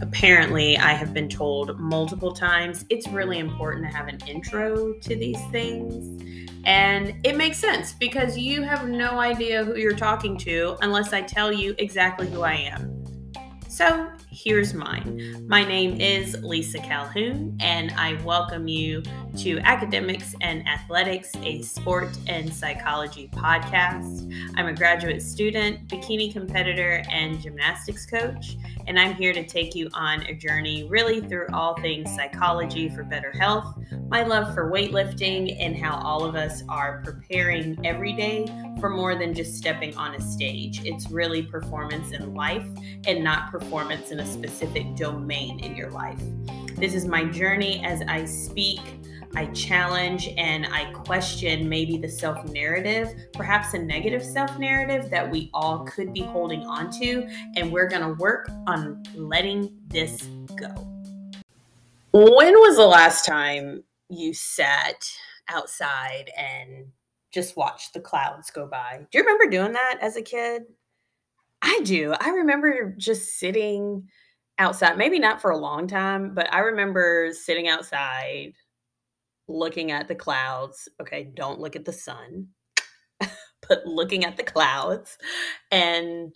Apparently, I have been told multiple times it's really important to have an intro to these things. And it makes sense because you have no idea who you're talking to unless I tell you exactly who I am. So, here's mine. My name is Lisa Calhoun, and I welcome you to Academics and Athletics, a sport and psychology podcast. I'm a graduate student, bikini competitor, and gymnastics coach, and I'm here to take you on a journey really through all things psychology for better health, my love for weightlifting, and how all of us are preparing every day for more than just stepping on a stage. It's really performance in life and not performance in a specific domain in your life. This is my journey as I speak. I challenge and I question maybe the self narrative, perhaps a negative self narrative that we all could be holding on to. And we're going to work on letting this go. When was the last time you sat outside and just watched the clouds go by? Do you remember doing that as a kid? I do. I remember just sitting outside, maybe not for a long time, but I remember sitting outside looking at the clouds. Okay, don't look at the sun, but looking at the clouds and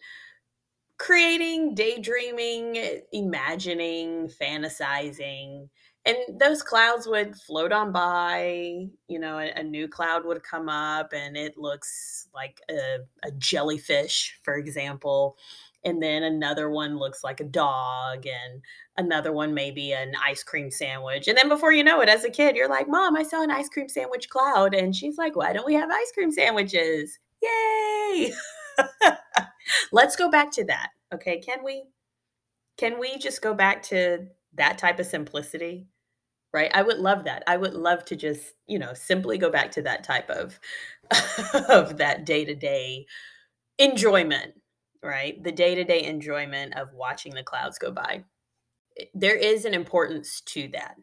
creating, daydreaming, imagining, fantasizing. And those clouds would float on by, you know, a, a new cloud would come up and it looks like a, a jellyfish, for example and then another one looks like a dog and another one maybe an ice cream sandwich and then before you know it as a kid you're like mom i saw an ice cream sandwich cloud and she's like why don't we have ice cream sandwiches? Yay! Let's go back to that okay? Can we can we just go back to that type of simplicity right i would love that i would love to just you know simply go back to that type of of that day-to-day enjoyment right? The day to day enjoyment of watching the clouds go by. There is an importance to that,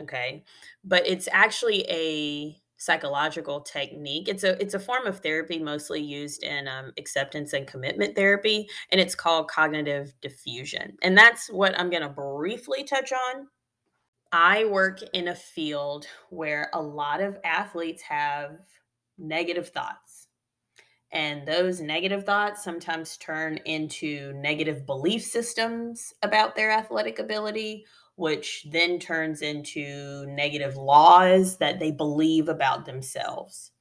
okay? But it's actually a psychological technique. It's a it's a form of therapy mostly used in um, acceptance and commitment therapy, and it's called cognitive defusion And that's what I'm going to briefly touch on. I work in a field where a lot of athletes have negative thoughts and those negative thoughts sometimes turn into negative belief systems about their athletic ability, which then turns into negative laws that they believe about themselves.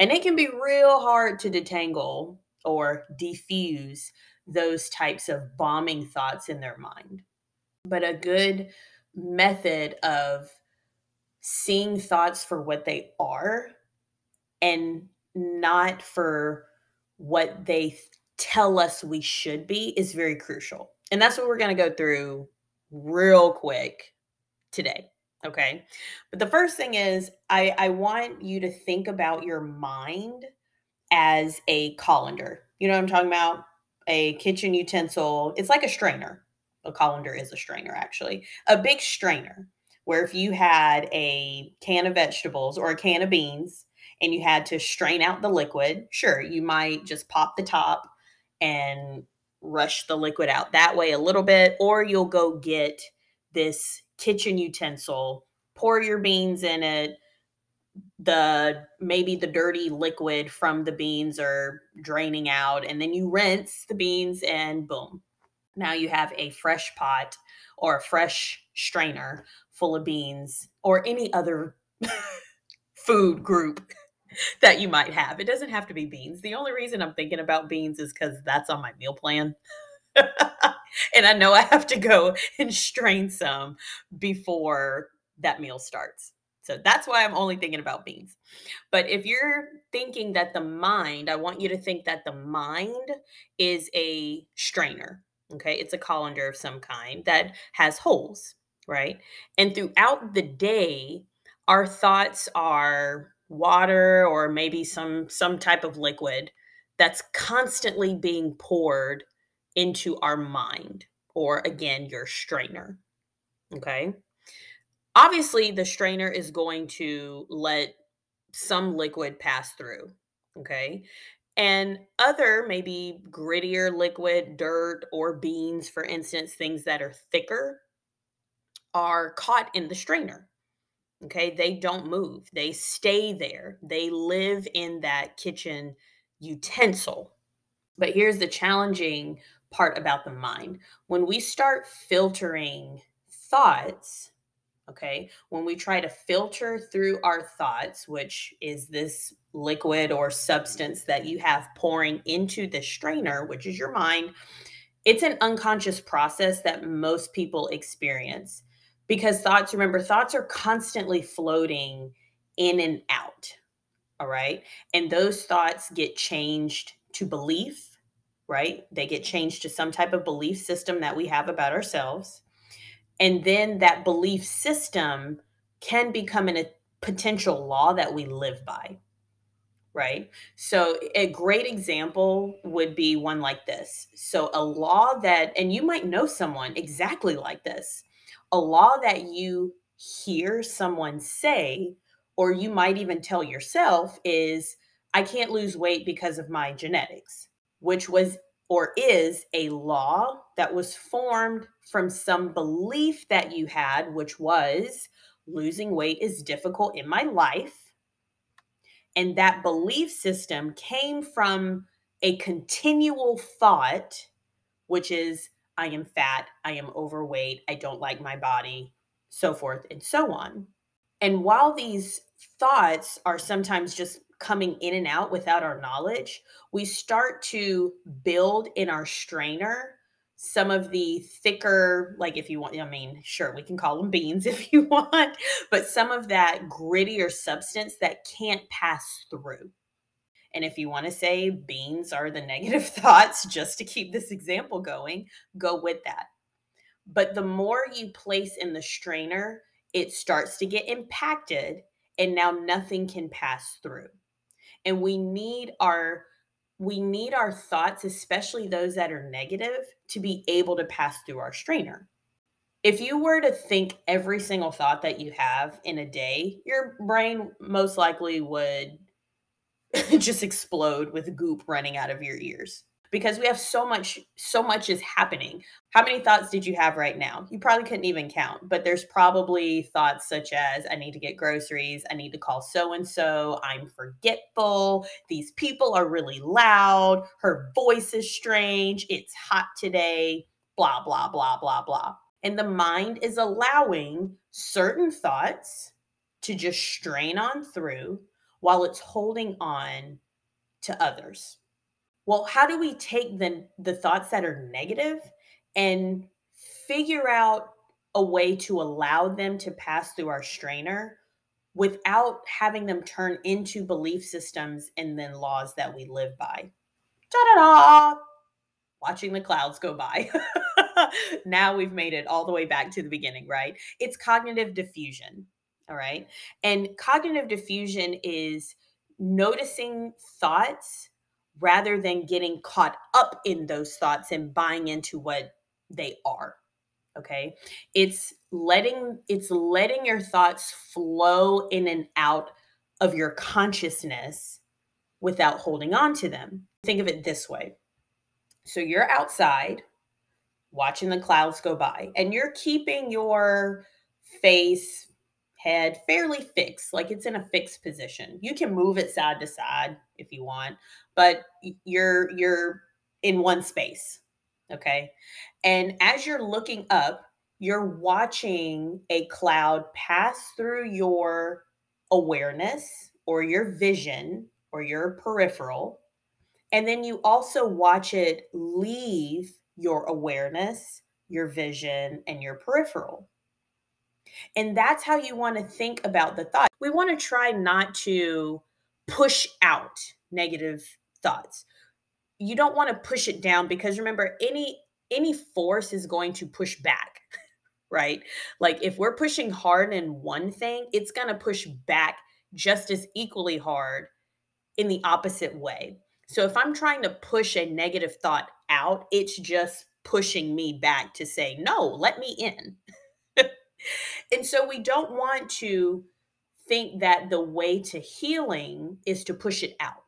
And it can be real hard to detangle or defuse those types of bombing thoughts in their mind. But a good method of seeing thoughts for what they are and not for what they tell us we should be is very crucial. And that's what we're going to go through real quick today. Okay. But the first thing is, I, I want you to think about your mind as a colander. You know what I'm talking about? A kitchen utensil. It's like a strainer. A colander is a strainer, actually. A big strainer where if you had a can of vegetables or a can of beans and you had to strain out the liquid, sure, you might just pop the top and rush the liquid out that way a little bit, or you'll go get this kitchen utensil, pour your beans in it, the maybe the dirty liquid from the beans are draining out and then you rinse the beans and boom now you have a fresh pot or a fresh strainer full of beans or any other food group that you might have. It doesn't have to be beans. The only reason I'm thinking about beans is because that's on my meal plan. and I know I have to go and strain some before that meal starts. So that's why I'm only thinking about beans. But if you're thinking that the mind, I want you to think that the mind is a strainer. Okay. It's a colander of some kind that has holes, right? And throughout the day, our thoughts are water or maybe some some type of liquid that's constantly being poured into our mind or again your strainer okay obviously the strainer is going to let some liquid pass through okay And other, maybe grittier liquid, dirt, or beans, for instance, things that are thicker, are caught in the strainer. Okay, they don't move, they stay there, they live in that kitchen utensil. But here's the challenging part about the mind when we start filtering thoughts, okay, when we try to filter through our thoughts, which is this liquid or substance that you have pouring into the strainer, which is your mind, it's an unconscious process that most people experience because thoughts, remember, thoughts are constantly floating in and out. All right. And those thoughts get changed to belief, right? They get changed to some type of belief system that we have about ourselves. And then that belief system can become an, a potential law that we live by right? So, a great example would be one like this. So, a law that, and you might know someone exactly like this, a law that you hear someone say, or you might even tell yourself, is I can't lose weight because of my genetics, which was or is a law that was formed from some belief that you had, which was losing weight is difficult in my life and that belief system came from a continual thought, which is, I am fat, I am overweight, I don't like my body, so forth and so on. And while these thoughts are sometimes just coming in and out without our knowledge, we start to build in our strainer some of the thicker, like if you want, I mean, sure, we can call them beans if you want, but some of that grittier substance that can't pass through. And if you want to say beans are the negative thoughts, just to keep this example going, go with that. But the more you place in the strainer, it starts to get impacted, and now nothing can pass through. And we need our we need our thoughts, especially those that are negative, to be able to pass through our strainer. If you were to think every single thought that you have in a day, your brain most likely would just explode with goop running out of your ears because we have so much so much is happening. How many thoughts did you have right now? You probably couldn't even count but there's probably thoughts such as i need to get groceries. I need to call so and so i'm forgetful. These people are really loud. Her voice is strange. It's hot today. Blah blah blah blah blah. And the mind is allowing certain thoughts to just strain on through while it's holding on to others well how do we take the the thoughts that are negative and figure out a way to allow them to pass through our strainer without having them turn into belief systems and then laws that we live by? Da-da-da watching the clouds go by. Now we've made it all the way back to the beginning right? It's cognitive defusion all right? And cognitive defusion is noticing thoughts rather than getting caught up in those thoughts and buying into what they are okay? It's letting it's letting your thoughts flow in and out of your consciousness without holding on to them. Think of it this way. So you're outside watching the clouds go by and you're keeping your face head fairly fixed, like it's in a fixed position. You can move it side to side if you want, but you're you're in one space. Okay? And as you're looking up, you're watching a cloud pass through your awareness or your vision or your peripheral. And then you also watch it leave your awareness, your vision, and your peripheral. And that's how you want to think about the thought. We want to try not to push out negative thoughts. You don't want to push it down because remember any any force is going to push back. Right? Like if we're pushing hard in one thing, it's going to push back just as equally hard in the opposite way. So if I'm trying to push a negative thought out, it's just pushing me back to say, no, let me in. And so we don't want to think that the way to healing is to push it out.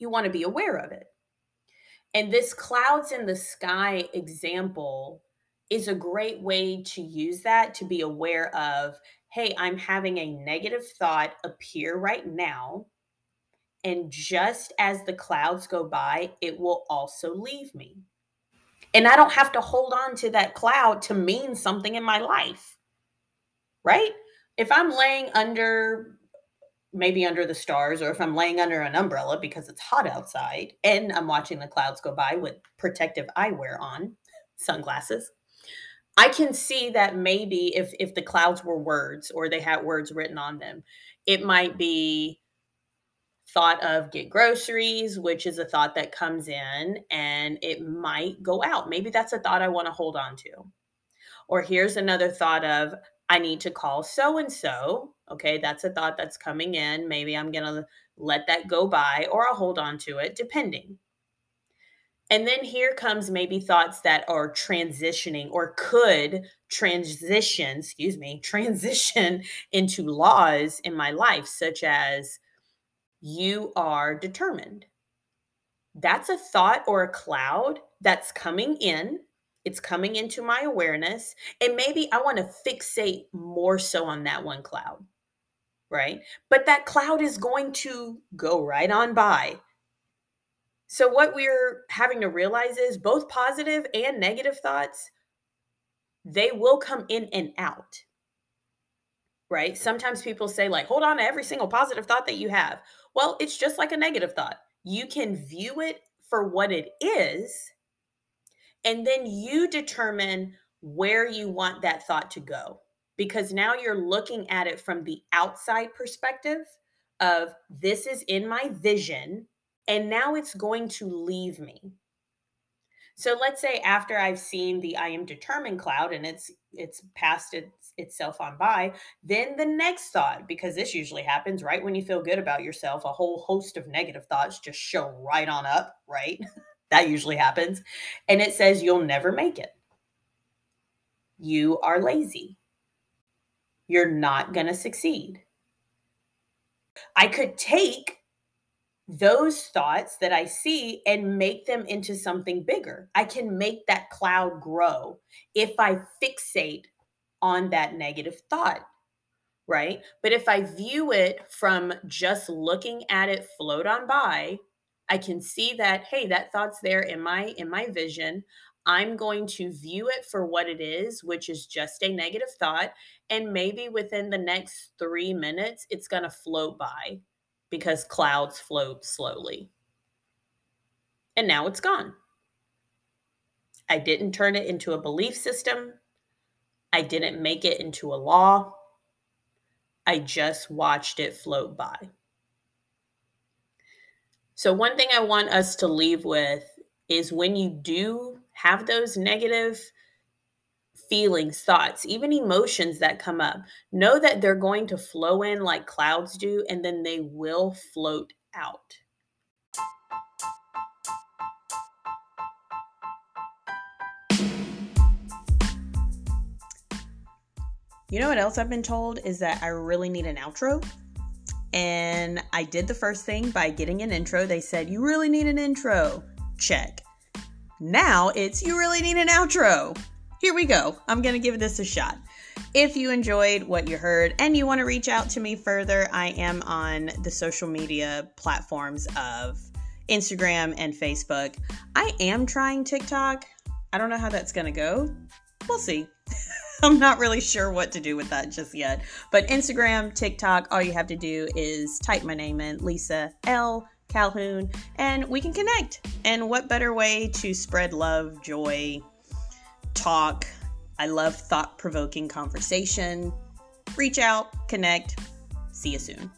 You want to be aware of it. And this clouds in the sky example is a great way to use that to be aware of hey, I'm having a negative thought appear right now. And just as the clouds go by, it will also leave me. And I don't have to hold on to that cloud to mean something in my life. Right? If I'm laying under, maybe under the stars, or if I'm laying under an umbrella because it's hot outside and I'm watching the clouds go by with protective eyewear on, sunglasses, I can see that maybe if if the clouds were words or they had words written on them, it might be thought of get groceries, which is a thought that comes in and it might go out. Maybe that's a thought I want to hold on to. Or here's another thought of I need to call so and so. Okay, that's a thought that's coming in. Maybe I'm going to let that go by or I'll hold on to it depending. And then here comes maybe thoughts that are transitioning or could transition, excuse me, transition into laws in my life, such as you are determined. That's a thought or a cloud that's coming in. It's coming into my awareness. And maybe I want to fixate more so on that one cloud, right? But that cloud is going to go right on by so, what we're having to realize is both positive and negative thoughts, they will come in and out. Right? Sometimes people say, like, hold on to every single positive thought that you have. Well, it's just like a negative thought. You can view it for what it is, and then you determine where you want that thought to go. Because now you're looking at it from the outside perspective of this is in my vision and now it's going to leave me. So let's say after I've seen the I am determined cloud and it's it's passed it, itself on by, then the next thought, because this usually happens right when you feel good about yourself, a whole host of negative thoughts just show right on up, right? that usually happens. And it says you'll never make it. You are lazy. You're not going to succeed. I could take those thoughts that I see and make them into something bigger. I can make that cloud grow if I fixate on that negative thought, right? But if I view it from just looking at it float on by, I can see that hey, that thought's there in my in my vision. I'm going to view it for what it is, which is just a negative thought, and maybe within the next 3 minutes it's going to float by because clouds float slowly. And now it's gone. I didn't turn it into a belief system. I didn't make it into a law. I just watched it float by. So, one thing I want us to leave with is when you do have those negative feelings, thoughts, even emotions that come up. Know that they're going to flow in like clouds do, and then they will float out. You know what else I've been told is that I really need an outro. And I did the first thing by getting an intro. They said, You really need an intro. Check. Now it's, You really need an outro here we go. I'm going to give this a shot. If you enjoyed what you heard and you want to reach out to me further, I am on the social media platforms of Instagram and Facebook. I am trying TikTok. I don't know how that's going to go. We'll see. I'm not really sure what to do with that just yet. But Instagram, TikTok, all you have to do is type my name in, Lisa L. Calhoun, and we can connect. And what better way to spread love, joy, talk. I love thought provoking conversation. Reach out, connect. See you soon.